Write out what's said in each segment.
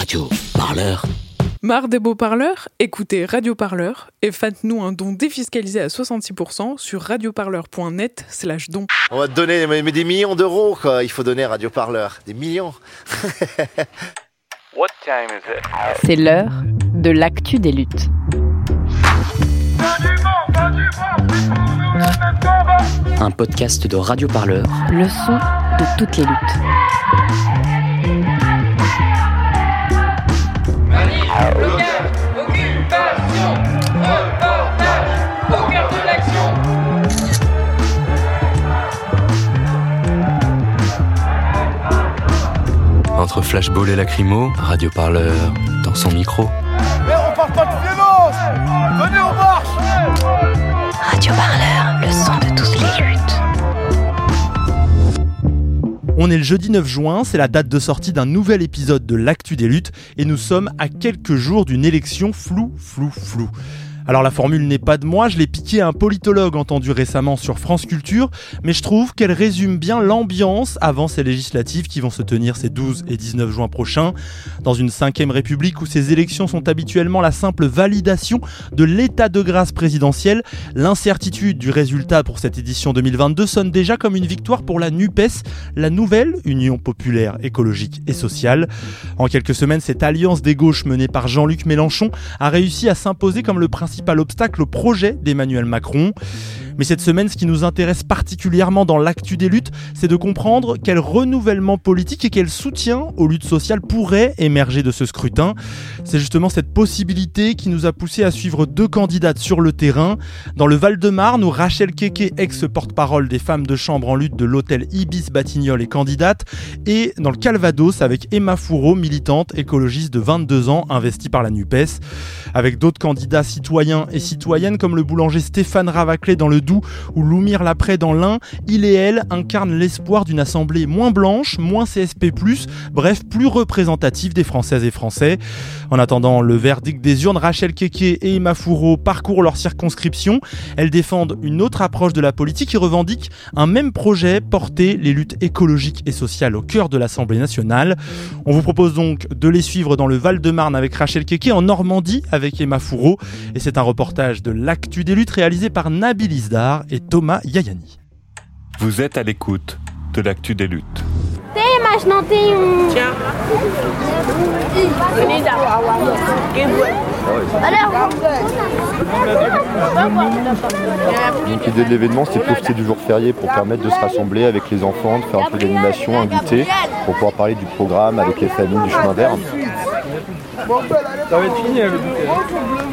Radio Parleur. Marre des beaux parleurs Écoutez Radio Parleur et faites-nous un don défiscalisé à 66% sur radioparleur.net slash don. On va te donner mais, mais des millions d'euros, quoi. Il faut donner à Radio Parleur. Des millions. What time is it? C'est l'heure de l'actu des luttes. Un podcast de Radio Parleur. Le son de toutes les luttes. Occupation, reportage, au cœur de l'action. Entre flashball et lacrymo, Radio Parleur dans son micro. Mais on parle pas de violence Venez, on marche Radio Parleur, le son de On est le jeudi 9 juin, c'est la date de sortie d'un nouvel épisode de l'actu des luttes et nous sommes à quelques jours d'une élection flou, flou, flou. Alors la formule n'est pas de moi, je l'ai piqué à un politologue entendu récemment sur France Culture, mais je trouve qu'elle résume bien l'ambiance avant ces législatives qui vont se tenir ces 12 et 19 juin prochains. Dans une 5ème république où ces élections sont habituellement la simple validation de l'état de grâce présidentiel, l'incertitude du résultat pour cette édition 2022 sonne déjà comme une victoire pour la NUPES, la nouvelle Union populaire écologique et sociale. En quelques semaines, cette alliance des gauches menée par Jean-Luc Mélenchon a réussi à s'imposer comme le principal obstacle au projet d'Emmanuel Macron. Mais cette semaine, ce qui nous intéresse particulièrement dans l'actu des luttes, c'est de comprendre quel renouvellement politique et quel soutien aux luttes sociales pourrait émerger de ce scrutin. C'est justement cette possibilité qui nous a poussé à suivre deux candidates sur le terrain. Dans le Val-de-Marne, où Rachel Keke, ex-porte-parole des femmes de chambre en lutte de l'hôtel Ibis Batignolles, est candidate. Et dans le Calvados, avec Emma Fourreau, militante écologiste de 22 ans, investie par la NUPES. Avec d'autres candidats citoyens et citoyennes comme le boulanger Stéphane Ravaclé dans le Doubs ou Loumir Lapré dans l'Ain, il et elle incarnent l'espoir d'une assemblée moins blanche, moins CSP+, bref, plus représentative des Françaises et Français. En attendant le verdict des urnes, Rachel Keke et Emma Fourreau parcourent leur circonscription. Elles défendent une autre approche de la politique et revendiquent un même projet, porter les luttes écologiques et sociales au cœur de l'Assemblée nationale. On vous propose donc de les suivre dans le Val-de-Marne avec Rachel Keke, en Normandie avec Emma Fourreau. Et un reportage de l'actu des luttes réalisé par Nabil Isdar et Thomas Yayani. Vous êtes à l'écoute de l'actu des luttes. Donc l'idée de l'événement c'était de profiter du jour férié pour permettre de se rassembler avec les enfants, de faire un peu d'animation, un goûter, pour pouvoir parler du programme avec les familles du chemin vert. Ça va être fini le goûter.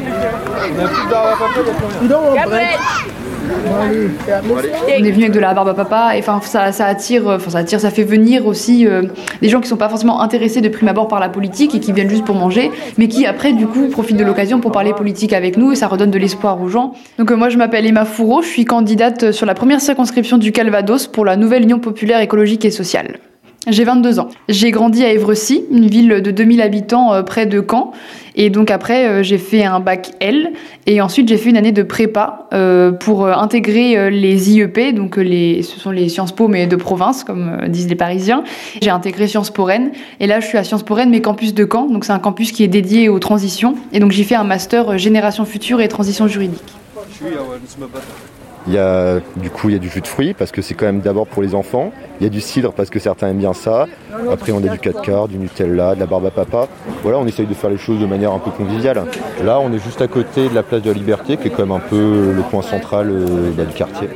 On est venu avec de la barbe à papa et enfin ça, attire, enfin ça attire, ça fait venir aussi euh, des gens qui sont pas forcément intéressés de prime abord par la politique et qui viennent juste pour manger, mais qui après du coup profitent de l'occasion pour parler politique avec nous et ça redonne de l'espoir aux gens. Donc euh, moi je m'appelle Emma Fourreau, je suis candidate sur la première circonscription du Calvados pour la nouvelle Union populaire écologique et sociale. J'ai 22 ans. J'ai grandi à Évrecy, une ville de 2000 habitants euh, près de Caen. Et donc après, euh, j'ai fait un bac L. Et ensuite, j'ai fait une année de prépa euh, pour intégrer les IEP. Donc ce sont les Sciences Po, mais de province, comme disent les Parisiens. J'ai intégré Sciences Po Rennes. Et là, je suis à Sciences Po Rennes, mais campus de Caen. Donc c'est un campus qui est dédié aux transitions. Et donc j'y fais un master Génération Future et Transition Juridique. Il y a du coup il y a du jus de fruits parce que c'est quand même d'abord pour les enfants. Il y a du cidre parce que certains aiment bien ça. Après on a du 4 quarts, du Nutella, de la barbe à papa. Voilà, on essaye de faire les choses de manière un peu conviviale. Là on est juste à côté de la place de la Liberté qui est quand même un peu le point central euh, bah, du quartier.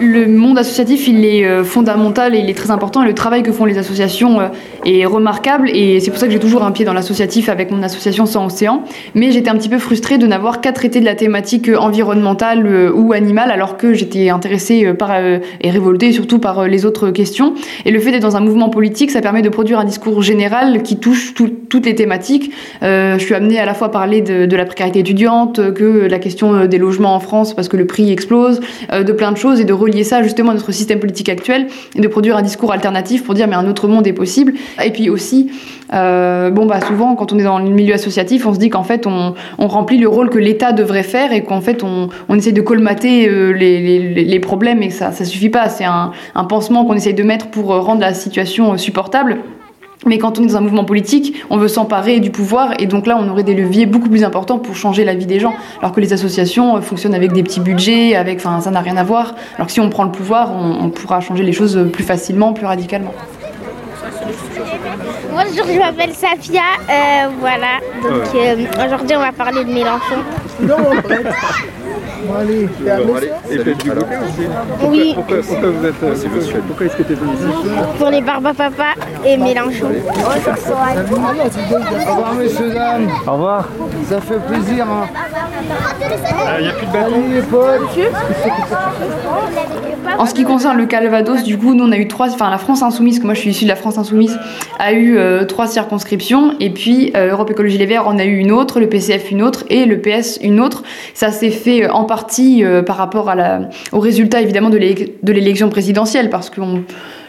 Le monde associatif, il est euh, fondamental et il est très important. Et le travail que font les associations est remarquable. Et c'est pour ça que j'ai toujours un pied dans l'associatif avec mon association Sans Océan. Mais j'étais un petit peu frustrée de n'avoir qu'à traiter de la thématique euh, environnementale euh, ou animale, alors que j'étais intéressée euh, par et révoltée surtout par les autres questions. Et le fait d'être dans un mouvement politique, ça permet de produire un discours général qui touche tout- toutes les thématiques. Je suis amenée à la fois à parler de, la précarité étudiante, que la question des logements en France parce que le prix explose, de plein de choses et de relier ça justement à notre système politique actuel et de produire un discours alternatif pour dire mais un autre monde est possible. Et puis aussi, euh, bon bah souvent quand on est dans le milieu associatif, on se dit qu'en fait on, remplit le rôle que l'État devrait faire et qu'en fait on, essaie de colmater euh, les, problèmes et ça ça suffit pas. C'est un, pansement qu'on essaye de mettre pour euh, rendre la situation supportable. Mais quand on est dans un mouvement politique, on veut s'emparer du pouvoir et donc là, on aurait des leviers beaucoup plus importants pour changer la vie des gens. Alors que les associations fonctionnent avec des petits budgets, avec, enfin, ça n'a rien à voir. Alors que si on prend le pouvoir, on pourra changer les choses plus facilement, plus radicalement. Bonjour, je m'appelle Safia. Euh, voilà. Donc euh, aujourd'hui, on va parler de Mélenchon. Non. Bon, allez, t'es à Bon, allez, et faites du goûter aussi. Pourquoi, Oui. pourquoi, pourquoi vous êtes, euh, pourquoi est-ce que tu es venu ici Pour les Barba Papa et Mélenchon. Au revoir, messieurs, dames. Au revoir. Ça fait plaisir. Hein. Il n'y a plus de bâton Allez, les potes. En ce qui concerne le Calvados, du coup, nous on a eu trois, enfin la France Insoumise, que moi je suis issue de la France Insoumise, a eu euh, trois circonscriptions, et puis euh, Europe Écologie Les Verts en a eu une autre, le PCF une autre, et le PS une autre. Ça s'est fait en partie euh, par rapport à la, au résultat évidemment de l'élec- de l'élection présidentielle, parce que on-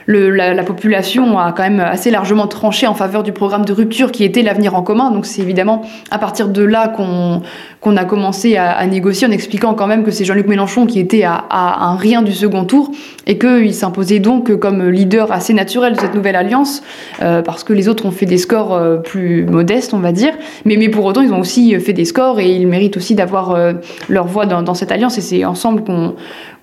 la, la population a quand même assez largement tranché en faveur du programme de rupture qui était l'avenir en commun. Donc c'est évidemment à partir de là qu'on a commencé à, négocier en expliquant quand même que c'est Jean-Luc Mélenchon qui était à, un rien du second tour et qu'il s'imposait donc comme leader assez naturel de cette nouvelle alliance euh, parce que les autres ont fait des scores euh, plus modestes, on va dire. Mais, pour autant, ils ont aussi fait des scores et ils méritent aussi d'avoir euh, leur voix dans cette alliance et c'est ensemble qu'on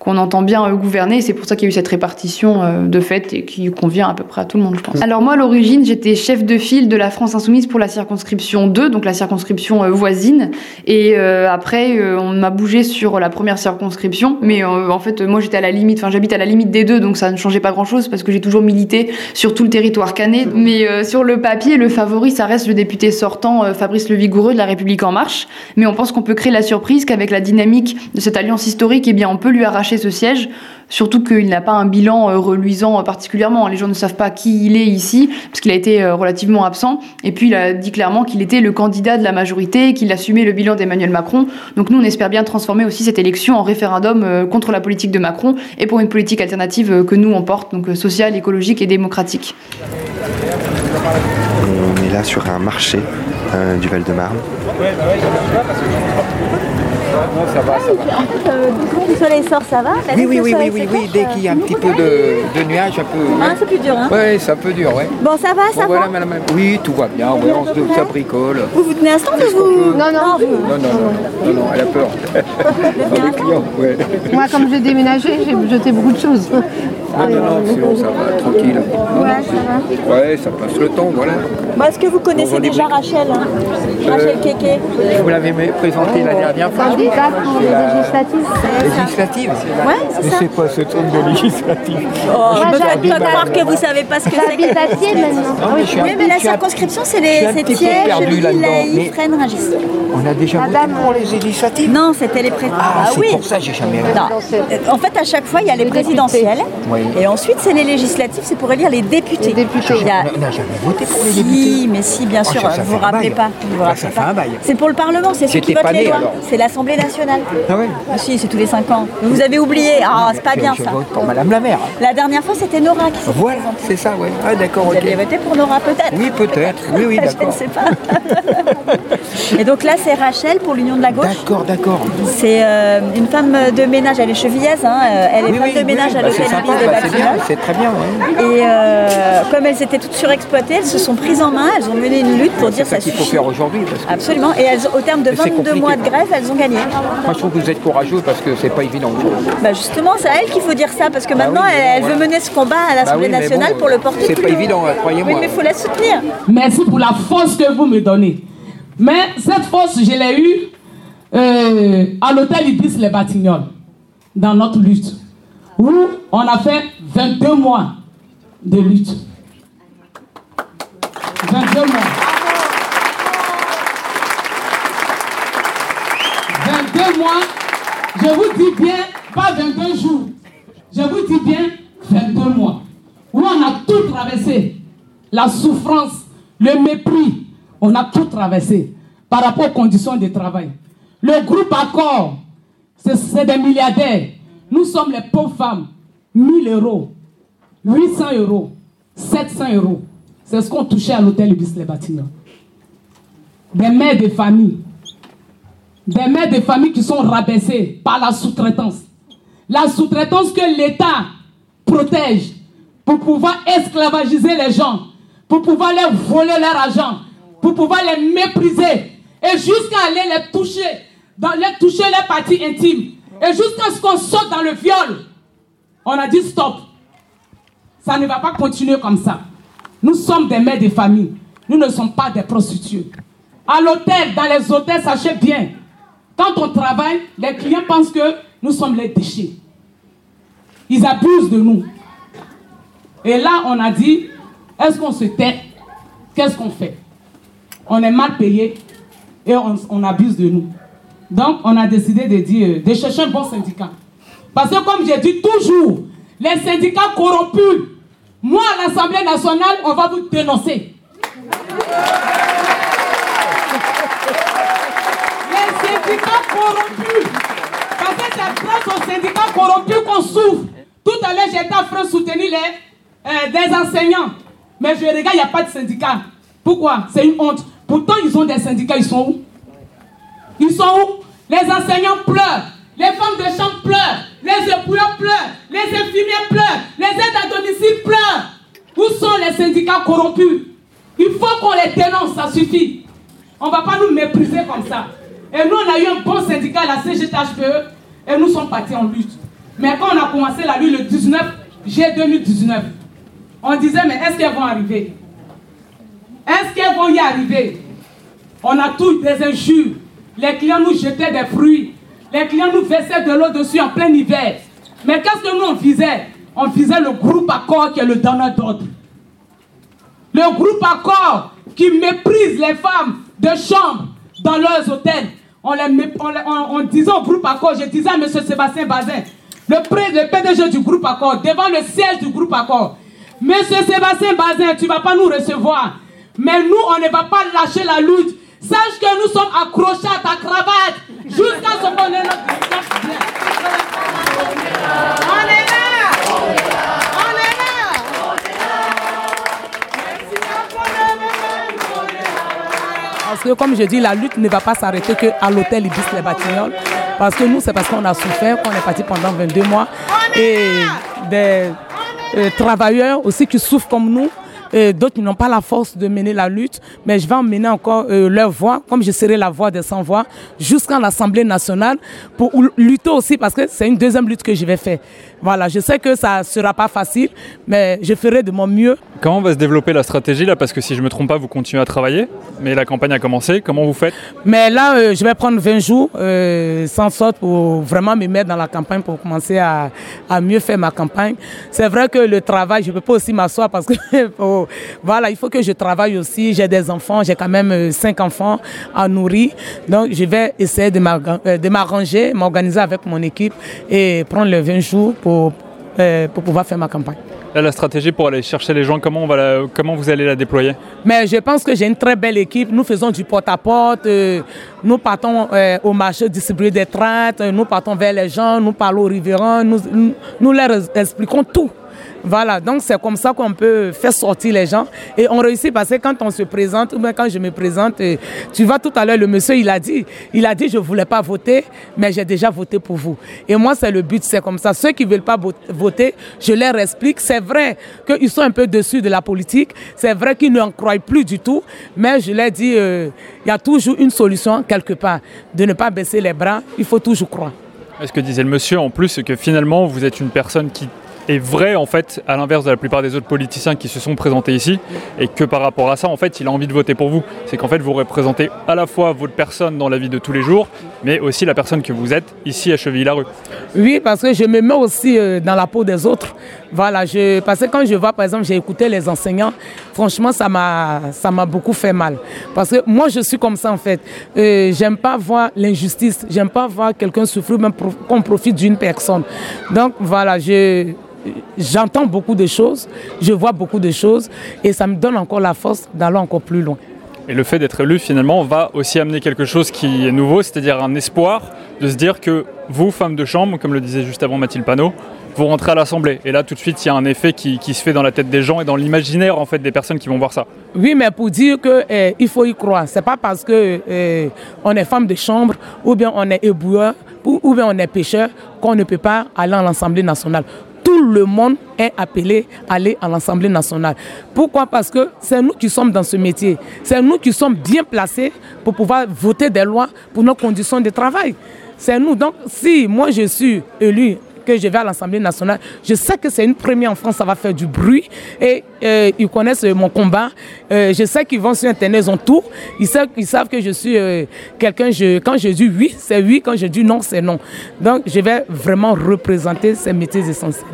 qu'on entend bien gouverner. C'est pour ça qu'il y a eu cette répartition euh, de fait et qui convient à peu près à tout le monde, je pense. Alors moi, à l'origine, j'étais chef de file de la France Insoumise pour la circonscription 2, donc la circonscription euh, voisine. Et euh, après, on m'a bougé sur la première circonscription. Mais euh, en fait, moi, j'étais à la limite, enfin, j'habite à la limite des deux, donc ça ne changeait pas grand-chose parce que j'ai toujours milité sur tout le territoire canet. Mais euh, sur le papier, le favori, ça reste le député sortant Fabrice Le Vigoureux de La République En Marche. Mais on pense qu'on peut créer la surprise qu'avec la dynamique de cette alliance historique, eh bien, on peut lui arracher ce siège. Surtout qu'il n'a pas un bilan euh, reluisant euh, particulièrement. Les gens ne savent pas qui il est ici, parce qu'il a été euh, relativement absent. Et puis il a dit clairement qu'il était le candidat de la majorité, qu'il assumait le bilan d'Emmanuel Macron. Donc nous, on espère bien transformer aussi cette élection en référendum contre la politique de Macron et pour une politique alternative que nous on porte, donc sociale, écologique et démocratique. On est là sur un marché du Val-de-Marne. Ça va, ça va. En fait, euh, le soleil sort, ça va Oui, oui, oui, oui, oui, oui, dès qu'il y a un petit peu de, de nuages, un peu. Ah, c'est plus dur, hein Oui, c'est un peu dur, ouais. Bon, ça va, ça Bon, voilà, va madame. Oui, tout va bien, ouais, on se ça bricole. Vous vous tenez un stand ou vous Non, non, vous. Non, non, non, non, non, elle a peur. Moi, comme j'ai déménagé, j'ai jeté beaucoup de choses. Non, non, non, sinon ça va, tranquille. Ouais, ça va. Ouais, ça passe le temps, voilà. Bon, Est-ce que vous connaissez déjà Rachel hein Rachel Keke Je vous l'avais présenté la dernière fois. Candidate pour les C'est la- législatives. Législative Ouais, c'est Mais ça. c'est quoi ce truc de législative Oh, je Ah, peux pas croire que vous savez pas ce que c'est. J'habite à Thiers maintenant. Mais Oui, mais la circonscription, c'est les Thiers, mais- Fresnes, Rungis. On a déjà voté pour les législatives Non, c'était les présidentielles. Ah, c'est pour ça que j'ai jamais Non. Euh, En fait, à chaque fois, il y a les présidentielles. Oui. Et ensuite, c'est les législatives, c'est pour élire les députés. Il y a- On n'a jamais voté pour les Si, députés. mais si, bien Oh, sûr, ça, ça vous fait vous rappelez pas. vous vous Ah, rappelez ça fait pas. un bail. C'est pour le Parlement, c'est ceux qui votent les lois. C'est l'Assemblée nationale. Ah ouais Ah si, c'est tous les 5 ans. Vous avez oublié. Ah, c'est pas bien je ça. vote pour Madame la maire. La dernière fois, c'était Nora qui s'est Voilà, c'est ça, ouais. Ah, d'accord, Vous ok. aviez voté pour Nora peut-être Oui, peut-être. Oui, oui, Je ne d'accord. sais pas. Et donc là, c'est Rachel pour l'Union de la gauche. D'accord, d'accord. C'est euh, une femme de ménage, elle est chevillaise, hein, elle est Oui, femme oui, de ménage oui, à bah, l'hôtel de c'est c'est très bien. Et euh, comme elles étaient toutes surexploitées, elles se sont prises en main, elles ont mené une lutte pour dire C'est ça ça qu'il faut suffit. faire aujourd'hui. Absolument, et elles, au terme de Mais c'est 22 compliqué. mois de grève, elles ont gagné. Moi, je trouve que vous êtes courageux parce que c'est pas évident aujourd'hui. Bah justement, c'est à elle qu'il faut dire ça, parce que Bah maintenant, oui, elle, bon, elle veut voilà. mener ce combat à l'Assemblée Bah oui, mais nationale bon, pour le porter c'est pas évident, hein, croyez-moi. Oui, mais il faut la soutenir. Merci pour la force que vous me donnez. Mais cette force, je l'ai eue euh, à l'hôtel Ibis Les Batignolles, dans notre lutte, où on a fait 22 mois de lutte. 22 mois. 22 mois, je vous dis bien, pas 22 jours, je vous dis bien 22 mois, où on a tout traversé, la souffrance, le mépris, on a tout traversé par rapport aux conditions de travail. Le groupe Accord, c'est des milliardaires. Nous sommes les pauvres femmes. 1000 euros, 800 euros, 700 euros. C'est ce qu'on touchait à l'hôtel Ibis Les Batignolles. Des mères de famille. Des mères de famille qui sont rabaissées par la sous-traitance. La sous-traitance que l'État protège pour pouvoir esclavagiser les gens. pour pouvoir leur voler leur argent, pour pouvoir les mépriser et jusqu'à aller les toucher, les toucher leurs parties intimes et jusqu'à ce qu'on saute dans le viol. On a dit stop. Ça ne va pas continuer comme ça. Nous sommes des mères de famille. Nous ne sommes pas des prostituées. À l'hôtel, dans les hôtels, sachez bien, quand on travaille, les clients pensent que nous sommes les déchets. Ils abusent de nous. Et là, on a dit, est-ce qu'on se tait? Qu'est-ce qu'on fait? On est mal payé et on, on, abuse de nous. Donc, on a décidé de dire, de chercher un bon syndicat. Parce que comme j'ai dit toujours, les syndicats corrompus, moi à l'Assemblée nationale, on va vous dénoncer. Les syndicats corrompus, parce que c'est grâce aux syndicats corrompus qu'on souffre. Tout à l'heure, j'étais en train de soutenir les, euh, des enseignants. Mais je regarde, il n'y a pas de syndicat. Pourquoi? C'est une honte. Pourtant, ils ont des syndicats, ils sont où? Ils sont où? Les enseignants pleurent. Les femmes de chambre pleurent, les épouilleurs pleurent, les infirmières pleurent, les aides à domicile pleurent. Où sont les syndicats corrompus? Il faut qu'on les dénonce, ça suffit. On ne va pas nous mépriser comme ça. Et nous, on a eu un bon syndicat, la CGTHPE, et nous sommes partis en lutte. Mais quand on a commencé la lutte le 19 juillet 2019, on disait, mais est-ce qu'elles vont arriver? Est-ce qu'elles vont y arriver? On a tous des injures. Les clients nous jetaient des fruits. Les clients nous versaient de l'eau dessus en plein hiver. Mais qu'est-ce que nous on visait On visait le groupe Accord qui est le donneur d'ordre. Le groupe Accord qui méprise les femmes de chambre dans leurs hôtels. On, les, on, groupe Accord, je disais à M. Sébastien Bazin, le, le PDG du groupe Accord, devant le siège du groupe Accord, Monsieur Sébastien Bazin, tu ne vas pas nous recevoir. Mais nous, on ne va pas lâcher la lutte. Sache que nous sommes accrochés à ta cravate jusqu'à ce qu'on ait notre On est là On est là Parce que comme je dis, la lutte ne va pas s'arrêter qu'à l'hôtel Ibis les Batignolles. Parce que nous, c'est parce qu'on a souffert, qu'on est parti pendant 22 mois. Et des euh, travailleurs aussi qui souffrent comme nous, d'autres n'ont pas la force de mener la lutte, mais je vais emmener encore euh, leur voix, comme je serai la voix des sans-voix, jusqu'à l'Assemblée nationale pour lutter aussi, parce que c'est une deuxième lutte que je vais faire. Voilà, je sais que ça ne sera pas facile, mais je ferai de mon mieux. Comment va se développer la stratégie là? Parce que si je ne me trompe pas, vous continuez à travailler, mais la campagne a commencé. Comment vous faites? Mais là, euh, je vais prendre 20 jours euh, sans sorte pour vraiment me mettre dans la campagne, pour commencer à, à mieux faire ma campagne. C'est vrai que le travail, je ne peux pas aussi m'asseoir parce que voilà, il faut que je travaille aussi. J'ai des enfants, j'ai quand même 5 enfants à nourrir. Donc, je vais essayer de m'arranger, m'organiser avec mon équipe et prendre les 20 jours pour, euh, pour pouvoir faire ma campagne. Là, la stratégie pour aller chercher les gens, comment, on va la, comment vous allez la déployer? Mais je pense que j'ai une très belle équipe. Nous faisons du porte-à-porte, euh, nous partons euh, au marché distribuer des traites, nous partons vers les gens, nous parlons aux riverains, nous, nous leur expliquons tout. Voilà, donc c'est comme ça qu'on peut faire sortir les gens. Et on réussit parce que quand on se présente, ou bien quand je me présente, tu vois tout à l'heure, le monsieur, il a dit, il a dit, je ne voulais pas voter, mais j'ai déjà voté pour vous. Et moi, c'est le but, c'est comme ça. Ceux qui ne veulent pas voter, je leur explique. C'est vrai qu'ils sont un peu dessus de la politique. C'est vrai qu'ils n'en croient plus du tout. Mais je leur dis, il euh, y a toujours une solution quelque part. De ne pas baisser les bras, il faut toujours croire. Ce que disait le monsieur en plus, c'est que finalement, vous êtes une personne qui est vrai en fait à l'inverse de la plupart des autres politiciens qui se sont présentés ici et que par rapport à ça en fait il a envie de voter pour vous. C'est qu'en fait vous représentez à la fois votre personne dans la vie de tous les jours mais aussi la personne que vous êtes ici à Chevilly-la-Rue. Oui parce que je me mets aussi dans la peau des autres voilà je parce que quand je vois par exemple j'ai écouté les enseignants franchement ça m'a beaucoup fait mal. Parce que moi je suis comme ça en fait. Euh, j'aime pas voir l'injustice. J'aime pas voir quelqu'un souffrir même qu'on profite d'une personne. Donc voilà je j'entends beaucoup de choses, je vois beaucoup de choses. Et ça me donne encore la force d'aller encore plus loin. Et le fait d'être élu, finalement, va aussi amener quelque chose qui est nouveau, c'est-à-dire un espoir de se dire que vous, femmes de chambre, comme le disait juste avant Mathilde Panot, vous rentrez à l'Assemblée. Et là, tout de suite, il y a un effet qui, se fait dans la tête des gens et dans l'imaginaire en fait des personnes qui vont voir ça. Oui, mais pour dire qu'il eh, faut y croire, c'est pas parce que eh, on est femme de chambre ou bien on est éboueur ou, bien on est pêcheur qu'on ne peut pas aller à l'Assemblée nationale tout le monde est appelé à aller à l'Assemblée nationale. Pourquoi? Parce que c'est nous qui sommes dans ce métier. C'est nous qui sommes bien placés pour pouvoir voter des lois pour nos conditions de travail. C'est nous. Donc, si moi je suis élu que je vais à l'Assemblée nationale, je sais que c'est une première en France, ça va faire du bruit et euh, ils connaissent mon combat. Euh, je sais qu'ils vont sur Internet, ils ont tout. Ils savent, ils savent que je suis euh, quelqu'un, je, quand je dis oui, c'est oui, quand je dis non, c'est non. Donc je vais vraiment représenter ces métiers essentiels.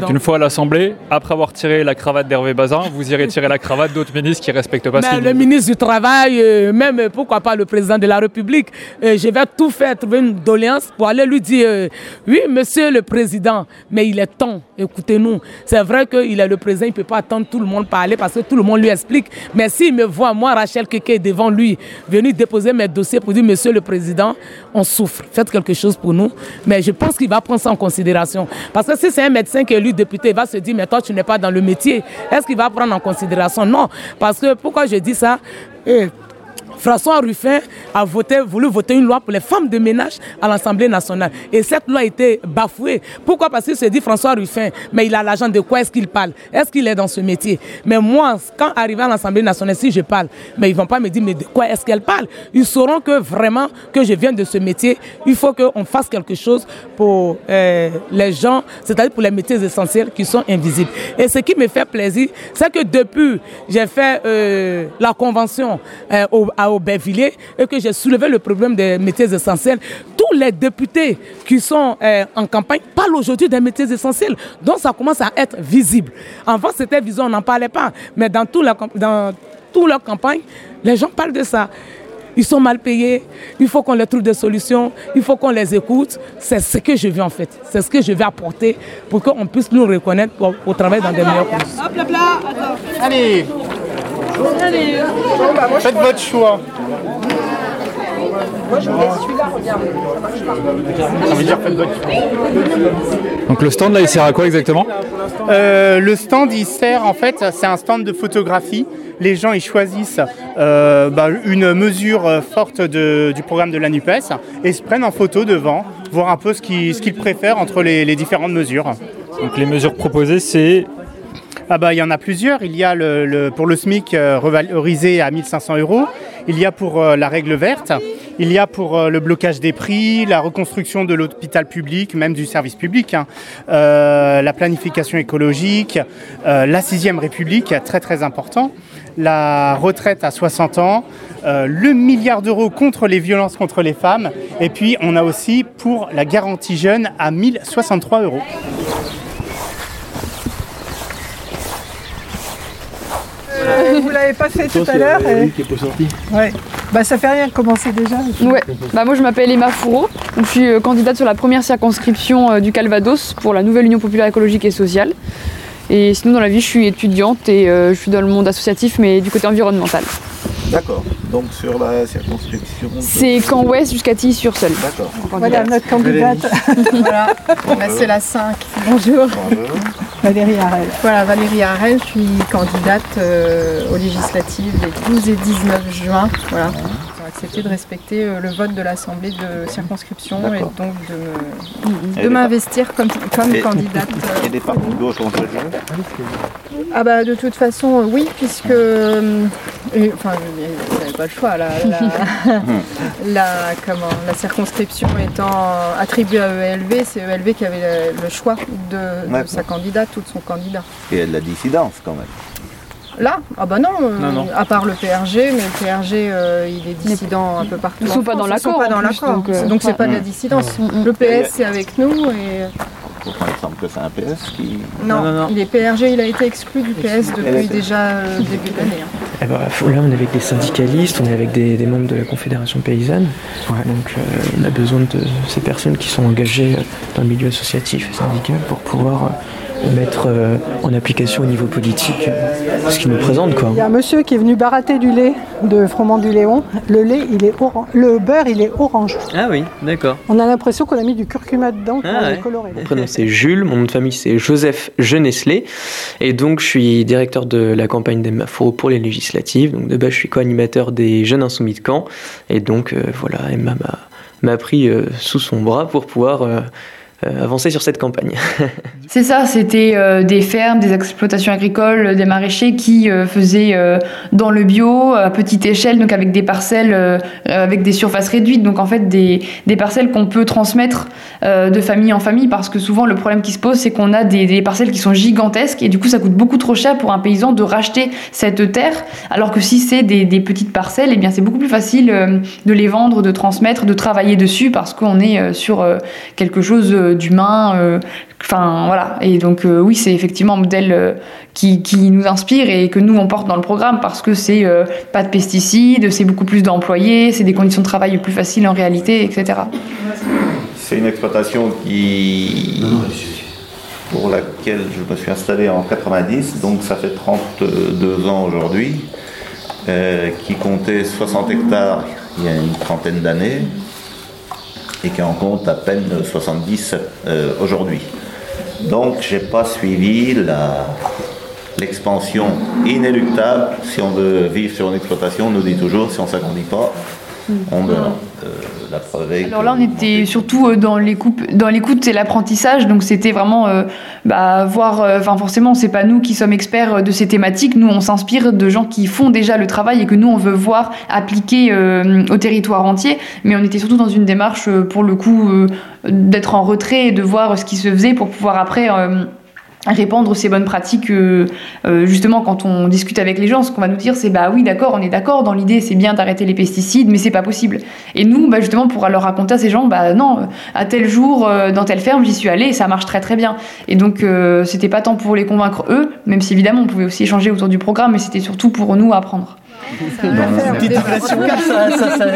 Donc, une fois à l'Assemblée, après avoir tiré la cravate d'Hervé Bazin, vous irez tirer la cravate d'autres ministres qui respectent pas ce le ministre du Travail, euh, même euh, pourquoi pas le président de la République, euh, je vais tout faire, trouver une doléance pour aller lui dire euh, Oui, monsieur le président, mais il est temps, écoutez-nous. C'est vrai qu'il est le président, il ne peut pas attendre tout le monde parler parce que tout le monde lui explique. Mais s'il me voit, moi, Rachel Keke, devant lui, venir déposer mes dossiers pour dire Monsieur le président, on souffre, faites quelque chose pour nous. Mais je pense qu'il va prendre ça en considération. Parce que si c'est un médecin qui est député, il va se dire Mais toi, tu n'es pas dans le métier. Est-ce qu'il va prendre en considération? Non. Parce que pourquoi je dis ça? Eh, François Ruffin a voté, voulu voter une loi pour les femmes de ménage à l'Assemblée nationale. Et cette loi a été bafouée. Pourquoi? Parce qu'il se dit François Ruffin, mais il a l'argent de quoi est-ce qu'il parle? Est-ce qu'il est dans ce métier? Mais moi, quand arrivé à l'Assemblée nationale, si je parle, mais ils ne vont pas me dire, de quoi est-ce qu'elle parle? Ils sauront que vraiment, que je viens de ce métier. Il faut qu'on fasse quelque chose pour euh, les gens, c'est-à-dire pour les métiers essentiels qui sont invisibles. Et ce qui me fait plaisir, c'est que depuis, j'ai fait euh, la convention euh, au, à Aubervilliers et que j'ai soulevé le problème des métiers essentiels. Tous les députés qui sont euh, en campagne parlent aujourd'hui des métiers essentiels. Donc ça commence à être visible. Avant, c'était visible, on n'en parlait pas. Mais dans, tout la, dans toute leur campagne, les gens parlent de ça. Ils sont mal payés, il faut qu'on leur trouve des solutions, il faut qu'on les écoute. C'est ce que je veux en fait, c'est ce que je vais apporter pour qu'on puisse nous reconnaître pour, pour travailler dans des meilleures conditions. Hop là, là, attends. Allez, Allez. faites votre choix. Moi, je voulais celui-là, regarde. Ça veut dire faites votre choix. Donc le stand là, il sert à quoi exactement? Euh, le stand, il sert en fait, c'est un stand de photographie. Les gens, ils choisissent euh, bah, une mesure euh, forte de- du programme de la NUPES et se prennent en photo devant, voir un peu ce qu'ils ce qu'ils préfèrent entre les, les différentes mesures. Donc les mesures proposées, c'est ah bah, il y en a plusieurs. Il y a pour le SMIC euh, revalorisé à 1500 euros. Il y a pour euh, la règle verte. Il y a pour euh, le blocage des prix, la reconstruction de l'hôpital public, même du service public, hein. La planification écologique, la sixième République, très très important, la retraite à 60 ans, le milliard d'euros contre les violences contre les femmes, et puis on a aussi pour la garantie jeune à 1063 euros. Vous l'avez pas fait tout à l'heure et- qui est pas sorti. Ouais. Bah ça fait rien de commencer déjà. Ouais, bah moi je m'appelle Emma Fourreau, donc je suis euh, candidate sur la première circonscription euh, du Calvados pour la nouvelle Union populaire écologique et sociale. Et sinon dans la vie je suis étudiante et euh, je suis dans le monde associatif mais du côté environnemental. D'accord. Donc sur la circonscription. C'est Camp Ouest jusqu'à Tilly-sur-Seul. D'accord. Voilà notre candidate. voilà, Bah, c'est la 5. Bonjour. Valérie Harel. Voilà, Valérie Harel, je suis candidate euh, aux législatives les 12 et 19 juin. Voilà. J'ai accepté de respecter euh, le vote de l'Assemblée de circonscription et donc de me- Et de m'investir comme, comme Et- candidate. Et des partis de gauche ont très joué Ah bah de toute façon euh, oui puisque euh, et, enfin vous n'avez pas le choix la, la, la- comment la circonscription étant attribuée à ELV c'est ELV qui avait le, le choix de, sa candidate ou de son candidat. Il y a de la dissidence quand même. Là? Ah bah non, euh, Non, non. à part le PRG mais le PRG euh, il est dissident un peu partout. Ils en sont pas dans ils sont l'accord, pas dans en plus, l'accord donc, euh, donc c'est pas de la dissidence. Le PS c'est avec nous et Pourtant, il semble que c'est un PS qui. non, il est PRG il a été exclu du PS depuis déjà euh, début de l'année. hein. Eh ben, là, on est avec des syndicalistes, on est avec des, des membres de la Confédération paysanne. Donc, euh, on a besoin de ces personnes qui sont engagées dans le milieu associatif et syndical pour pouvoir euh, mettre euh, en application au niveau politique euh, ce qu'ils nous présentent. Quoi. Il y a un monsieur qui est venu barater du lait de Froment du Léon. Le lait, il est orange. Le beurre, il est orange. Ah oui, d'accord. On a l'impression qu'on a mis du curcuma dedans, Ah ouais. coloré. Mon prénom c'est Jules, mon nom de famille c'est Joseph Genesley et donc je suis directeur de la campagne d'Emma Fourreau pour les législatives. Donc de base je suis co-animateur des Jeunes Insoumis de Caen et donc euh, voilà Emma m'a- m'a pris euh, sous son bras pour pouvoir euh, avancer sur cette campagne. C'est ça, c'était des fermes, des exploitations agricoles, des maraîchers qui faisaient dans le bio à petite échelle, donc avec des parcelles avec des surfaces réduites, donc en fait des, des parcelles qu'on peut transmettre de famille en famille, parce que souvent le problème qui se pose, c'est qu'on a des, des parcelles qui sont gigantesques et du coup ça coûte beaucoup trop cher pour un paysan de racheter cette terre, alors que si c'est des, des, petites parcelles, eh bien c'est beaucoup plus facile de les vendre, de transmettre, de travailler dessus parce qu'on est sur quelque chose d'humain. Enfin voilà, et donc oui, c'est effectivement un modèle qui, qui, nous inspire et que nous on porte dans le programme parce que c'est pas de pesticides, c'est beaucoup plus d'employés, c'est des conditions de travail plus faciles en réalité, etc. C'est une exploitation qui pour laquelle je me suis installé en 90, donc ça fait 32 ans aujourd'hui, euh, qui comptait 60 hectares il y a une trentaine d'années et qui en compte à peine 70 euh, aujourd'hui. Donc j'ai pas suivi l'expansion inéluctable. Si on veut vivre sur une exploitation, on nous dit toujours, si on ne s'agrandit pas, on meurt. Euh, la preuve est Alors là, on était surtout euh, dans l'écoute, dans l'écoute et l'apprentissage, donc c'était vraiment euh, bah, voir. Enfin, forcément, c'est pas nous qui sommes experts de ces thématiques. Nous, on s'inspire de gens qui font déjà le travail et que nous, on veut voir appliquer au territoire entier. Mais on était surtout dans une démarche, pour le coup, d'être en retrait et de voir ce qui se faisait pour pouvoir après répandre ces bonnes pratiques euh, euh, justement quand on discute avec les gens ce qu'on va nous dire c'est bah oui d'accord on est d'accord dans l'idée c'est bien d'arrêter les pesticides mais c'est pas possible. Et nous bah, justement pour leur raconter à ces gens bah non à tel jour euh, dans telle ferme j'y suis allé et ça marche très très bien. Et donc c'était pas tant pour les convaincre eux même si évidemment on pouvait aussi échanger autour du programme mais c'était surtout pour nous apprendre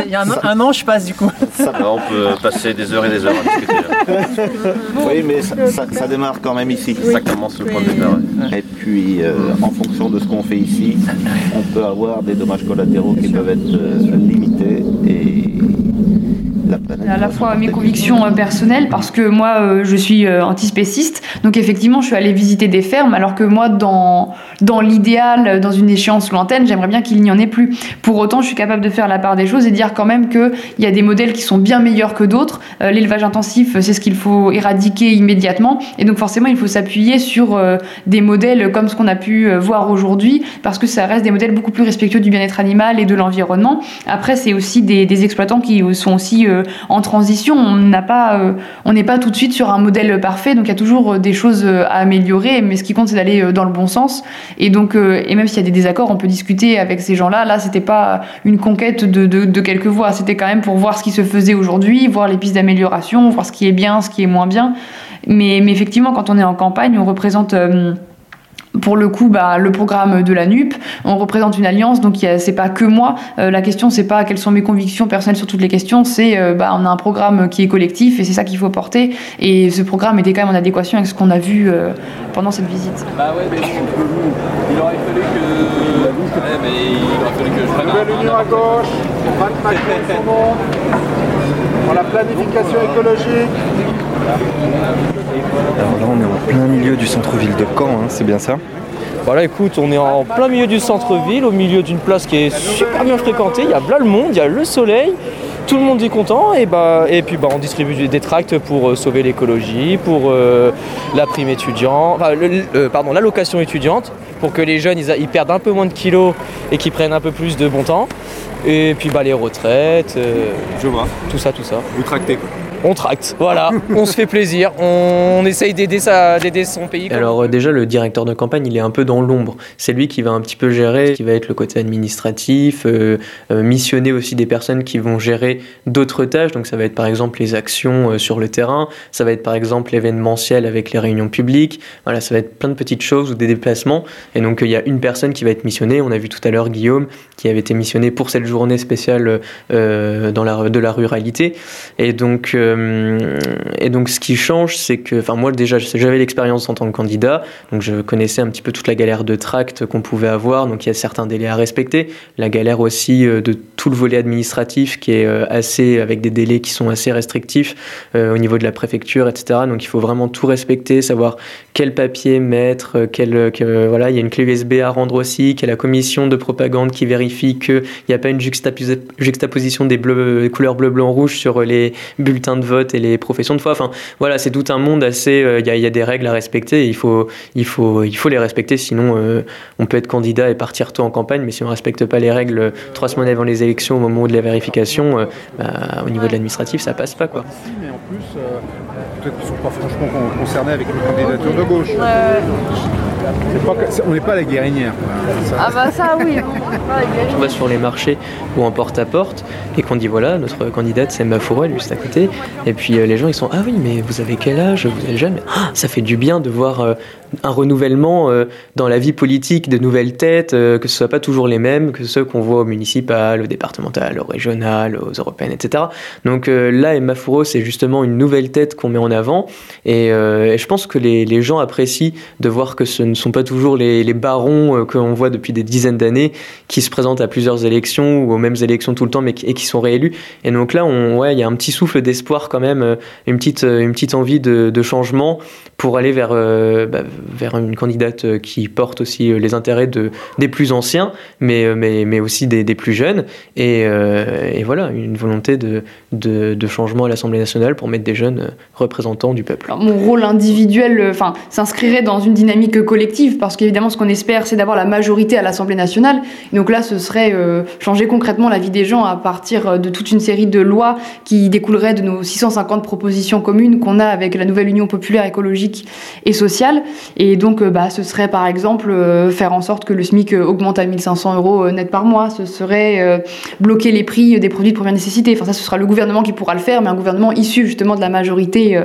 il y a un, an, je passe du coup. Ça va, on peut passer des heures et des heures à discuter. oui, mais ça, démarre quand même ici. Ça commence le point de départ. Et puis, euh, en fonction de ce qu'on fait ici, on peut avoir des dommages collatéraux qui peuvent être euh, limités et à la fois mes convictions euh, personnelles parce que moi euh, je suis euh, antispéciste. Donc effectivement je suis allée visiter des fermes alors que moi dans dans l'idéal dans une échéance lointaine j'aimerais bien qu'il n'y en ait plus. Pour autant je suis capable de faire la part des choses et dire quand même que il y a des modèles qui sont bien meilleurs que d'autres. L'élevage intensif c'est ce qu'il faut éradiquer immédiatement. Et donc forcément il faut s'appuyer sur des modèles comme ce qu'on a pu voir aujourd'hui parce que ça reste des modèles beaucoup plus respectueux du bien-être animal et de l'environnement. Après c'est aussi des, des, exploitants qui sont aussi en transition. On n'a pas, euh, on n'est pas tout de suite sur un modèle parfait, donc il y a toujours euh, des choses euh, à améliorer. Mais ce qui compte, c'est d'aller dans le bon sens. Et donc, et même s'il y a des désaccords, on peut discuter avec ces gens-là. Là, c'était pas une conquête de, quelques voix. C'était quand même pour voir ce qui se faisait aujourd'hui, voir les pistes d'amélioration, voir ce qui est bien, ce qui est moins bien. Mais effectivement, quand on est en campagne, on représente pour le coup, bah, le programme de la NUP, on représente une alliance, donc c'est pas que moi. Euh, la question, c'est pas quelles sont mes convictions personnelles sur toutes les questions, c'est euh, bah, on a un programme qui est collectif et c'est ça qu'il faut porter. Et ce programme était quand même en adéquation avec ce qu'on a vu euh, pendant cette visite. Bah ouais, mais il aurait fallu que. Ouais, mais il aurait fallu que je prenne Nouvelle union à gauche, pour la planification écologique. Alors là, on est en plein milieu du centre-ville de Caen, hein, c'est bien ça voilà, écoute, on est en plein milieu du centre-ville, au milieu d'une place qui est super bien fréquentée. Il y a là le monde, il y a le soleil, tout le monde est content. Et, bah, et puis bah, on distribue des tracts pour euh, sauver l'écologie, pour euh, la prime étudiante, enfin, euh, pardon, l'allocation étudiante, pour que les jeunes ils, perdent un peu moins de kilos et qu'ils prennent un peu plus de bon temps. Et puis bah, les retraites, Je vois. tout ça, tout ça. Vous tractez quoi on tracte, voilà, on se fait plaisir, on, essaye d'aider son pays. Alors euh, déjà le directeur de campagne il est un peu dans l'ombre, c'est lui qui va un petit peu gérer, qui va être le côté administratif, euh, euh, missionner aussi des personnes qui vont gérer d'autres tâches, donc ça va être par exemple les actions sur le terrain, ça va être par exemple l'événementiel avec les réunions publiques, voilà ça va être plein de petites choses ou des déplacements, et donc il y a une personne qui va être missionnée, on a vu tout à l'heure Guillaume qui avait été missionné pour cette journée spéciale dans la, de la ruralité, et donc euh, et donc, ce qui change, c'est que, enfin, moi déjà, j'avais l'expérience en tant que candidat, donc je connaissais un petit peu toute la galère de tract qu'on pouvait avoir. Donc, il y a certains délais à respecter, la galère aussi euh, de tout le volet administratif qui est euh, assez, avec des délais qui sont assez restrictifs au niveau de la préfecture, etc. Donc, il faut vraiment tout respecter, savoir quel papier mettre, quel, que, voilà, il y a une clé USB à rendre aussi, qu'il y a la commission de propagande qui vérifie qu'il n'y a pas une juxtaposition des bleus, couleurs bleu, blanc, rouge sur les bulletins de vote et les professions de foi. Enfin, voilà, c'est tout un monde assez. Il y, a, y, a des règles à respecter. Et il faut, il faut, il faut les respecter. Sinon, on peut être candidat et partir tôt en campagne, mais si on ne respecte pas les règles trois semaines avant les élections, au moment de la vérification, bah, au niveau de l'administratif, ça passe pas, quoi. Mais en plus, peut-être qu'ils ne sont pas franchement concernés avec les candidatures de gauche. Pas, on n'est pas la guérinière. Ah bah ça oui. on va sur les marchés ou en porte-à-porte et qu'on dit voilà, notre candidate c'est elle est juste à côté. Et puis euh, les gens ils sont ah oui mais vous avez quel âge? Vous êtes jeune? Ah, Ça fait du bien de voir euh, un renouvellement euh, dans la vie politique, de nouvelles têtes, que ce soit pas toujours les mêmes que ceux qu'on voit au municipal, au départemental, au régional, aux européennes, etc. Donc là Emma Fouro c'est justement une nouvelle tête qu'on met en avant et, je pense que les, gens apprécient de voir que ce ne sont pas toujours les, barons que voit depuis des dizaines d'années qui se présentent à plusieurs élections ou aux mêmes élections tout le temps mais et qui sont réélus. Et donc là, il y a un petit souffle d'espoir quand même, une petite, envie de, changement pour aller vers, euh, bah, vers une candidate qui porte aussi les intérêts de, des plus anciens, mais, mais, mais aussi des, des plus jeunes. Et, euh, voilà, une volonté de, de, changement à l'Assemblée nationale pour mettre des jeunes représentants du peuple. Mon rôle individuel s'inscrirait dans une dynamique collective, parce qu'évidemment, ce qu'on espère, c'est d'avoir la majorité à l'Assemblée nationale. Donc là, ce serait euh, changer concrètement la vie des gens à partir de toute une série de lois qui découleraient de nos 650 propositions communes qu'on a avec la nouvelle Union populaire écologique et sociale. Et donc, bah, ce serait par exemple faire en sorte que le SMIC augmente à 1500 euros net par mois. Ce serait bloquer les prix des produits de première nécessité. Enfin, ça, ce sera le gouvernement qui pourra le faire, mais un gouvernement issu justement de la majorité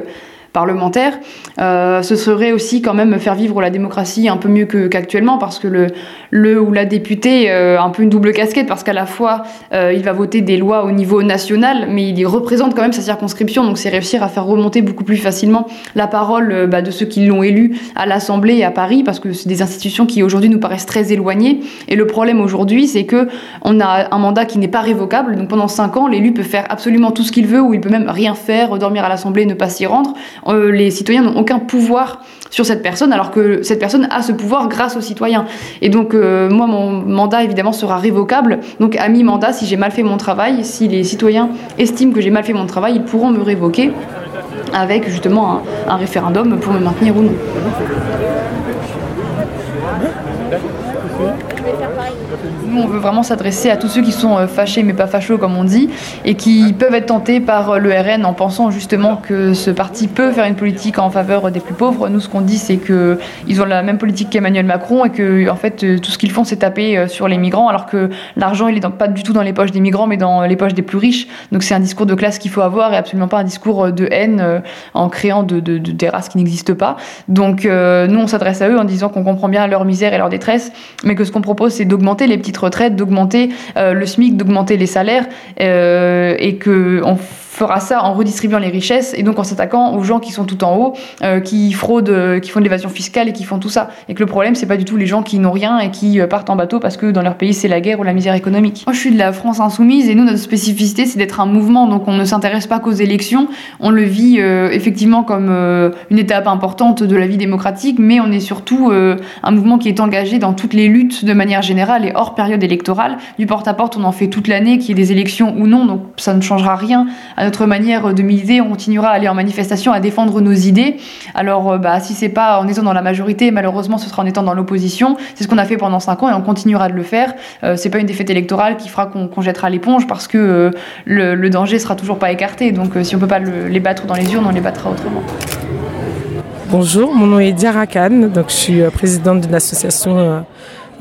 parlementaire. Euh, ce serait aussi quand même faire vivre la démocratie un peu mieux qu'actuellement parce que le, le ou la députée euh, a un peu une double casquette parce qu'à la fois euh, il va voter des lois au niveau national mais il y représente quand même sa circonscription donc c'est réussir à faire remonter beaucoup plus facilement la parole bah, de ceux qui l'ont élu à l'Assemblée et à Paris parce que c'est des institutions qui aujourd'hui nous paraissent très éloignées et le problème aujourd'hui c'est que on a un mandat qui n'est pas révocable donc pendant cinq ans l'élu peut faire absolument tout ce qu'il veut ou il peut même rien faire dormir à l'Assemblée ne pas s'y rendre euh, les citoyens n'ont aucun pouvoir sur cette personne, alors que cette personne a ce pouvoir grâce aux citoyens. Et donc, euh, moi, mon mandat, évidemment, sera révocable. Donc, à mi-mandat, si j'ai mal fait mon travail, si les citoyens estiment que j'ai mal fait mon travail, ils pourront me révoquer avec justement un, un référendum pour me maintenir ou non. Nous, on veut vraiment s'adresser à tous ceux qui sont fâchés mais pas fachos comme on dit et qui peuvent être tentés par le RN en pensant justement que ce parti peut faire une politique en faveur des plus pauvres. Nous, ce qu'on dit, c'est que ils ont la même politique qu'Emmanuel Macron et que en fait tout ce qu'ils font, c'est taper sur les migrants, alors que l'argent, il est pas du tout dans les poches des migrants, mais dans les poches des plus riches. Donc c'est un discours de classe qu'il faut avoir et absolument pas un discours de haine en créant de, de, de des races qui n'existent pas. Donc euh, nous, on s'adresse à eux en disant qu'on comprend bien leur misère et leur détresse, mais que ce qu'on propose, c'est d'augmenter les petites retraites, d'augmenter euh, le SMIC, d'augmenter les salaires, euh, et que fera ça en redistribuant les richesses et donc en s'attaquant aux gens qui sont tout en haut, euh, qui fraudent, euh, qui font de l'évasion fiscale et qui font tout ça. Et que le problème, c'est pas du tout les gens qui n'ont rien et qui euh, partent en bateau parce que dans leur pays c'est la guerre ou la misère économique. Moi, je suis de la France insoumise et nous, notre spécificité, c'est d'être un mouvement. Donc on ne s'intéresse pas qu'aux élections. On le vit effectivement comme une étape importante de la vie démocratique, mais on est surtout un mouvement qui est engagé dans toutes les luttes de manière générale et hors période électorale. Du porte-à-porte, on en fait toute l'année, qu'il y ait des élections ou non, donc ça ne changera rien notre manière de militer. On continuera à aller en manifestation, à défendre nos idées. Alors, bah, si c'est pas en étant dans la majorité, malheureusement, ce sera en étant dans l'opposition. C'est ce qu'on a fait pendant cinq ans et on continuera de le faire. Euh, c'est pas une défaite électorale qui fera qu'on qu jettera l'éponge parce que euh, le, danger sera toujours pas écarté. Donc, euh, si on peut pas le, les battre dans les urnes, on les battra autrement. Bonjour, mon nom est Diara Khan, donc je suis présidente d'une association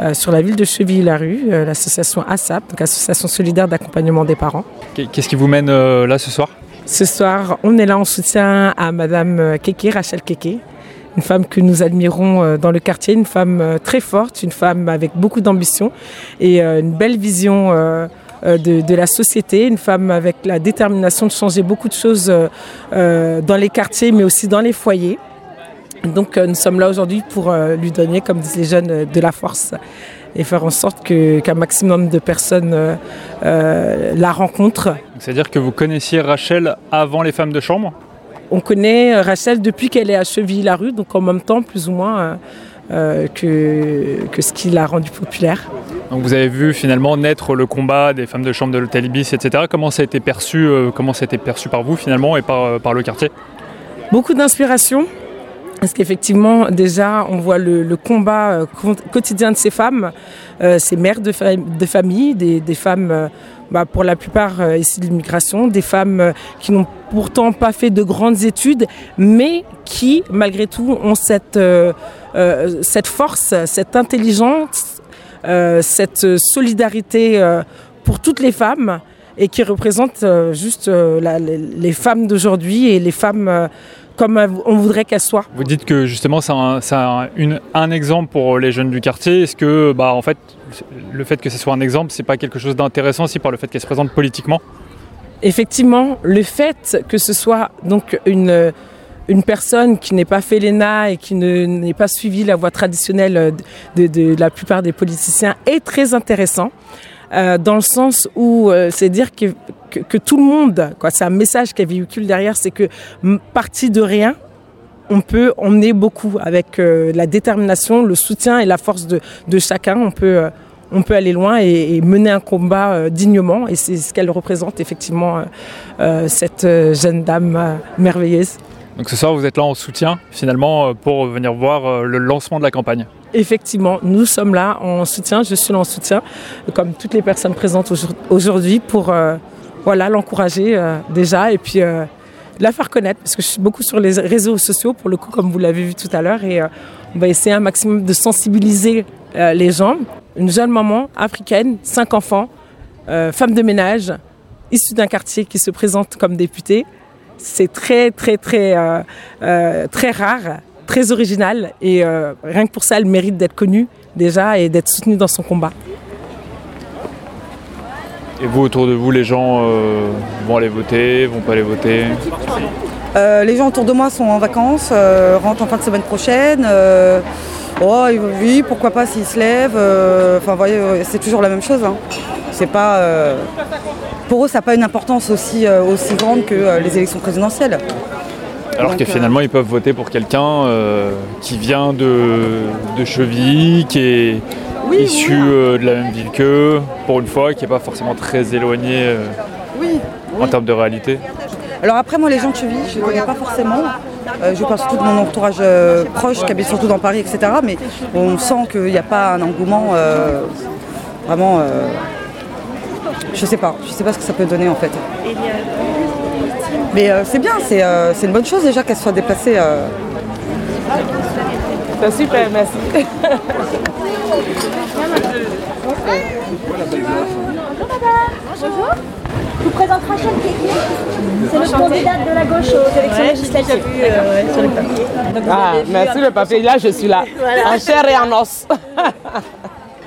euh, sur la ville de Chevilly-la-Rue, euh, l'association ASAP, donc Association solidaire d'accompagnement des parents. Qu'est-ce qui vous mène euh, là ce soir? Ce soir, on est là en soutien à Madame Keke, Rachel Keke, une femme que nous admirons dans le quartier, une femme très forte, une femme avec beaucoup d'ambition et une belle vision de, de, la société, une femme avec la détermination de changer beaucoup de choses dans les quartiers, mais aussi dans les foyers. Donc euh, nous sommes là aujourd'hui pour euh, lui donner, comme disent les jeunes, euh, de la force et faire en sorte qu'un qu maximum de personnes euh, la rencontrent. C'est-à-dire que vous connaissiez Rachel avant les femmes de chambre? On connaît Rachel depuis qu'elle est à Cheville-la-Rue, donc en même temps, plus ou moins, euh, que, que ce qui l'a rendu populaire. Donc vous avez vu finalement naître le combat des femmes de chambre de l'hôtel Ibis, etc. Comment ça a été perçu, comment ça a été perçu par vous finalement et par, par le quartier? Beaucoup d'inspiration. Parce qu'effectivement, déjà, on voit le, combat euh, quotidien de ces femmes, euh, ces mères de, fa- de famille, des, femmes, euh, bah, pour la plupart issues de l'immigration, des femmes qui n'ont pourtant pas fait de grandes études, mais qui, malgré tout, ont cette, force, cette intelligence, cette solidarité pour toutes les femmes et qui représentent euh, juste les, femmes d'aujourd'hui et les femmes comme euh, on voudrait qu'elles soient. Vous dites que justement c'est un, exemple pour les jeunes du quartier. Est-ce que bah, en fait, le fait que ce soit un exemple, c'est pas quelque chose d'intéressant aussi par le fait qu'elle se présente politiquement? Effectivement, le fait que ce soit donc une, une personne qui n'est pas fait l'ENA et qui ne- n'ait pas suivi la voie traditionnelle de, de- de la plupart des politiciens est très intéressant. Euh, dans le sens où euh, c'est dire que, que, tout le monde, c'est un message qu'elle véhicule derrière, c'est que parti de rien, on peut emmener beaucoup avec euh, la détermination, le soutien et la force de, de chacun. On peut, on peut aller loin et, et mener un combat dignement. Et c'est ce qu'elle représente effectivement, cette jeune dame merveilleuse. Donc ce soir, vous êtes là en soutien finalement pour venir voir le lancement de la campagne. Effectivement, nous sommes là en soutien, je suis là en soutien, comme toutes les personnes présentes aujourd- aujourd'hui, pour euh, voilà, l'encourager euh, déjà et puis euh, la faire connaître, parce que je suis beaucoup sur les réseaux sociaux, pour le coup, comme vous l'avez vu tout à l'heure, et on va essayer un maximum de sensibiliser les gens. Une jeune maman africaine, cinq enfants, femme de ménage, issue d'un quartier qui se présente comme députée, c'est très, très, très, très rare, très original. Et euh, rien que pour ça, elle mérite d'être connue déjà et d'être soutenue dans son combat. Et vous, autour de vous, les gens euh, vont aller voter, vont pas aller voter? Euh, les gens autour de moi sont en vacances, euh, rentrent en fin de semaine prochaine. euh, oh, oui, pourquoi pas s'ils se lèvent. Enfin, voyez, c'est toujours la même chose. hein. C'est pas, euh, pour eux, ça n'a pas une importance aussi, euh, aussi grande que euh, les élections présidentielles. Alors Donc, que euh, finalement, ils peuvent voter pour quelqu'un euh, qui vient de, de Chevilly, qui est issu euh, de la même ville qu'eux, pour une fois, qui n'est pas forcément très éloigné euh, Oui, en termes de réalité. Alors après, moi, les gens de Chevilly, je ne les connais pas forcément. Euh, je parle surtout de mon entourage euh, proche, qui habite surtout dans Paris, etc. Mais on sent qu'il n'y a pas un engouement euh, vraiment... euh, je sais pas. Je sais pas ce que ça peut donner, en fait. Mais euh, c'est bien, c'est euh, c'est une bonne chose déjà qu'elle soit déplacée. euh. C'est super, merci. Bonjour. Je vous présente Rachel Kéké. C'est le candidat de la gauche aux élections législatives. Ah, merci le papier. Là, je suis là. Voilà. En chair et en os.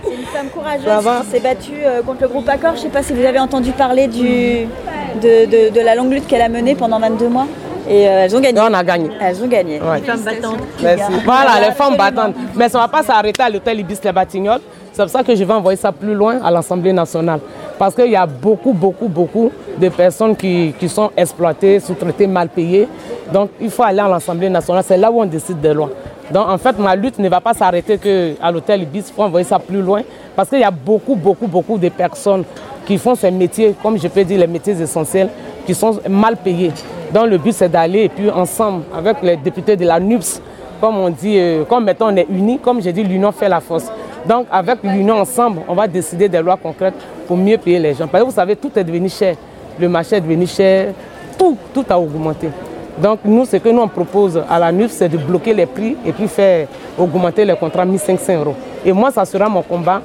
C'est une femme courageuse qui s'est battue euh, contre le groupe Accord. Je ne sais pas si vous avez entendu parler du, de, de- de la longue lutte qu'elle a menée pendant 22 mois. Et euh, elles ont gagné. on a gagné. Elles ont gagné. Ouais. Les femmes battantes. Merci. Voilà, les femmes battantes. Mais ça ne va pas s'arrêter à l'hôtel Ibis Les Batignolles. C'est pour ça que je vais envoyer ça plus loin à l'Assemblée nationale. Parce qu'il y a beaucoup, beaucoup, beaucoup de personnes qui, qui sont exploitées, sous-traitées, mal payées. Donc il faut aller à l'Assemblée nationale. C'est là où on décide des lois. Donc en fait, ma lutte ne va pas s'arrêter qu'à l'hôtel Ibis. Il faut envoyer ça plus loin. Parce qu'il y a beaucoup, beaucoup, beaucoup de personnes qui font ces métiers, comme je peux dire, les métiers essentiels, qui sont mal payés. Donc le but, c'est d'aller et puis ensemble, avec les députés de la NUPS, comme on dit, euh, comme mettons on est unis, comme j'ai dit, l'union fait la force. Donc avec l'union ensemble, on va décider des lois concrètes pour mieux payer les gens. Parce que vous savez, tout est devenu cher. Le marché est devenu cher, tout, tout a augmenté. Donc nous, ce que nous on propose à la NUF, c'est de bloquer les prix et puis faire augmenter les contrats 1500 euros. Et moi, ça sera mon combat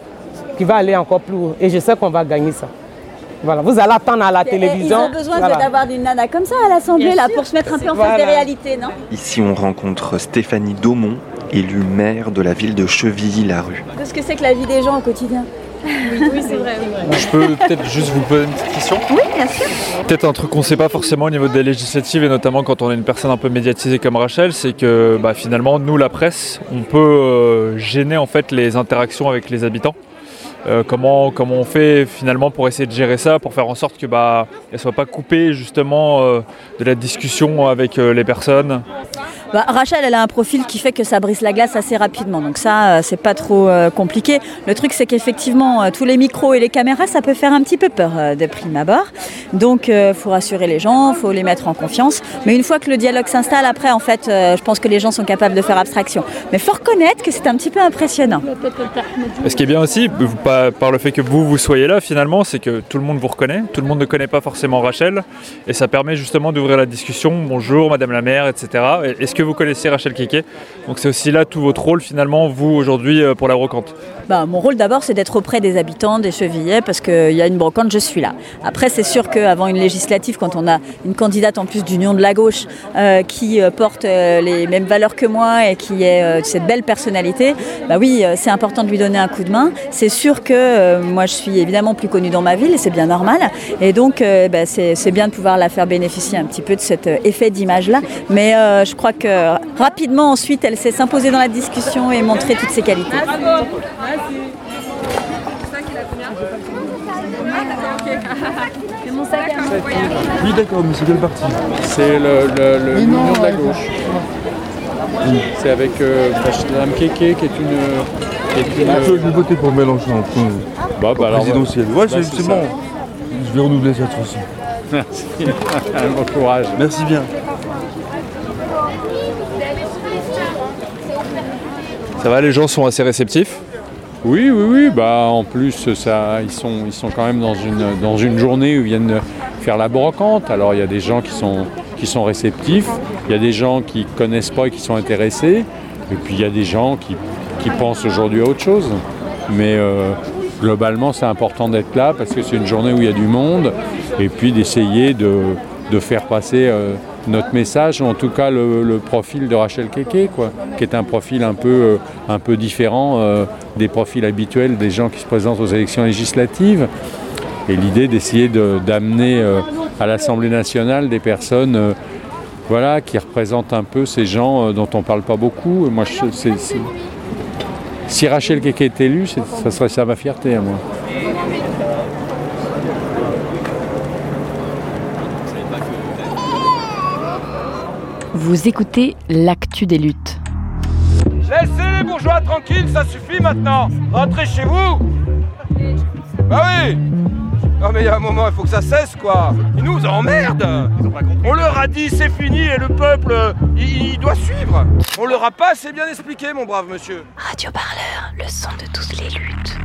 qui va aller encore plus haut. Et je sais qu'on va gagner ça. Voilà, vous allez attendre à la télévision. Ils ont besoin Voilà. d'avoir une nana comme ça à l'Assemblée là sûr. pour se mettre un peu en face des réalités, non? Ici, on rencontre Stéphanie Daumont, élue maire de la ville de Chevilly-la-Rue. Qu'est-ce que c'est que la vie des gens au quotidien? Oui, oui c'est vrai. Je peux peut-être juste vous poser une petite question Oui, bien sûr. Peut-être un truc qu'on ne sait pas forcément au niveau des législatives et notamment quand on est une personne un peu médiatisée comme Rachel, c'est que bah, finalement nous la presse, on peut euh, gêner en fait les interactions avec les habitants. Euh, comment, comment on fait finalement pour essayer de gérer ça, pour faire en sorte que bah, ne soit pas coupée justement euh, de la discussion avec les personnes? Bah, Rachel, elle a un profil qui fait que ça brise la glace assez rapidement. Donc ça, euh, c'est pas trop euh, compliqué. Le truc, c'est qu'effectivement, euh, tous les micros et les caméras, ça peut faire un petit peu peur de prime abord. Donc, il faut rassurer les gens, faut les mettre en confiance. Mais une fois que le dialogue s'installe, après, en fait, je pense que les gens sont capables de faire abstraction. Mais faut reconnaître que c'est un petit peu impressionnant. Ce qui est bien aussi, par, le fait que vous, vous soyez là finalement, c'est que tout le monde vous reconnaît, tout le monde ne connaît pas forcément Rachel, et ça permet justement d'ouvrir la discussion, bonjour Madame la maire, etc. vous connaissez Rachel Keke Donc c'est aussi là tout votre rôle finalement, vous aujourd'hui euh, pour la brocante. Bah, mon rôle d'abord, c'est d'être auprès des habitants, des chevillets, parce qu'il y a une brocante, je suis là. Après, c'est sûr qu'avant une législative, quand on a une candidate en plus d'Union de la gauche euh, qui euh, porte euh, les mêmes valeurs que moi et qui est cette belle personnalité, bah oui, c'est important de lui donner un coup de main. C'est sûr que moi, je suis évidemment plus connue dans ma ville et c'est bien normal. Et donc, bah, c'est bien de pouvoir la faire bénéficier un petit peu de cet effet d'image-là. Mais je crois que rapidement, ensuite, elle s'est s'imposer dans la discussion et montrer toutes ses qualités. Oui, d'accord, mais c'est quelle partie C'est le, le, de la gauche. C'est avec euh, Mme Keke qui est une. Qui est une Ah, je vais voter pour Mélenchon en premier. Bah, bah, alors, présidentielle. bah, Ouais, c'est, c'est bon. Je vais renouveler cette fois-ci. Merci. bon courage. Merci bien. Ça va, les gens sont assez réceptifs? Oui, oui, oui. Bah, en plus, ça, ils, sont, ils sont quand même dans une, dans une journée où ils viennent faire la brocante. Alors, il y a des gens qui sont, qui sont réceptifs, il y a des gens qui ne connaissent pas et qui sont intéressés, et puis il y a des gens qui, pensent aujourd'hui à autre chose. Mais euh, globalement, c'est important d'être là parce que c'est une journée où il y a du monde, et puis d'essayer de, de faire passer euh, notre message, en tout cas le, profil de Rachel Keke, quoi, qui est un profil un peu, euh, un peu différent euh, des profils habituels des gens qui se présentent aux élections législatives. Et l'idée d'essayer de- d'amener euh, à l'Assemblée nationale des personnes voilà, qui représentent un peu ces gens dont on ne parle pas beaucoup. Moi, si Rachel Keke est élue, ça serait ça ma fierté à moi. Vous écoutez l'actu des luttes. Laissez les bourgeois tranquilles, ça suffit maintenant. Rentrez chez vous. Bah oui. Non mais il y a un moment, il faut que ça cesse quoi. Ils nous emmerdent. On leur a dit c'est fini et le peuple, il, il doit suivre. On leur a pas assez bien expliqué, mon brave monsieur. Radio Parleur, le son de toutes les luttes.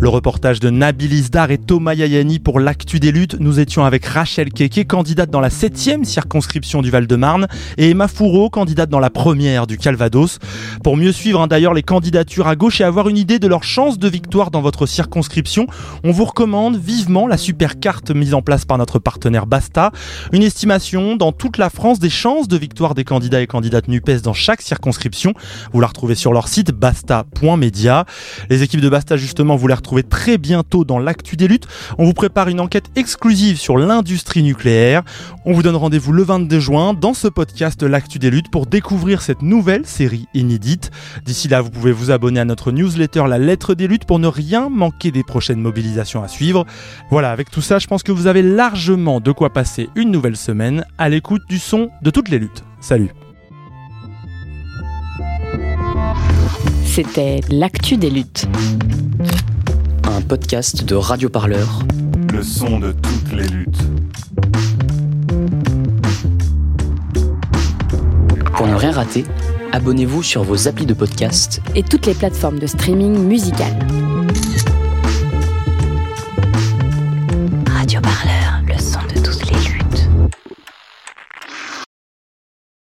Le reportage de Nabil Isdar et Thomas Yayani pour l'actu des luttes. Nous étions avec Rachel Keke, candidate dans la 7e circonscription du Val-de-Marne, et Emma Fourreau, candidate dans la première du Calvados. Pour mieux suivre hein, d'ailleurs les candidatures à gauche et avoir une idée de leurs chances de victoire dans votre circonscription, on vous recommande vivement la super carte mise en place par notre partenaire Basta. Une estimation dans toute la France des chances de victoire des candidats et candidates NUPES dans chaque circonscription. Vous la retrouvez sur leur site basta.media. Les équipes de Basta, justement, vous les très bientôt dans l'actu des luttes. On vous prépare une enquête exclusive sur l'industrie nucléaire. On vous donne rendez-vous le 22 juin dans ce podcast L'actu des luttes pour découvrir cette nouvelle série inédite. D'ici là, vous pouvez vous abonner à notre newsletter La lettre des luttes pour ne rien manquer des prochaines mobilisations à suivre. Voilà, avec tout ça, je pense que vous avez largement de quoi passer une nouvelle semaine à l'écoute du son de toutes les luttes. Salut C'était l'actu des luttes. Un podcast de Radio Parleur. Le son de toutes les luttes. Pour ne rien rater, abonnez-vous sur vos applis de podcast Et toutes les plateformes de streaming musical.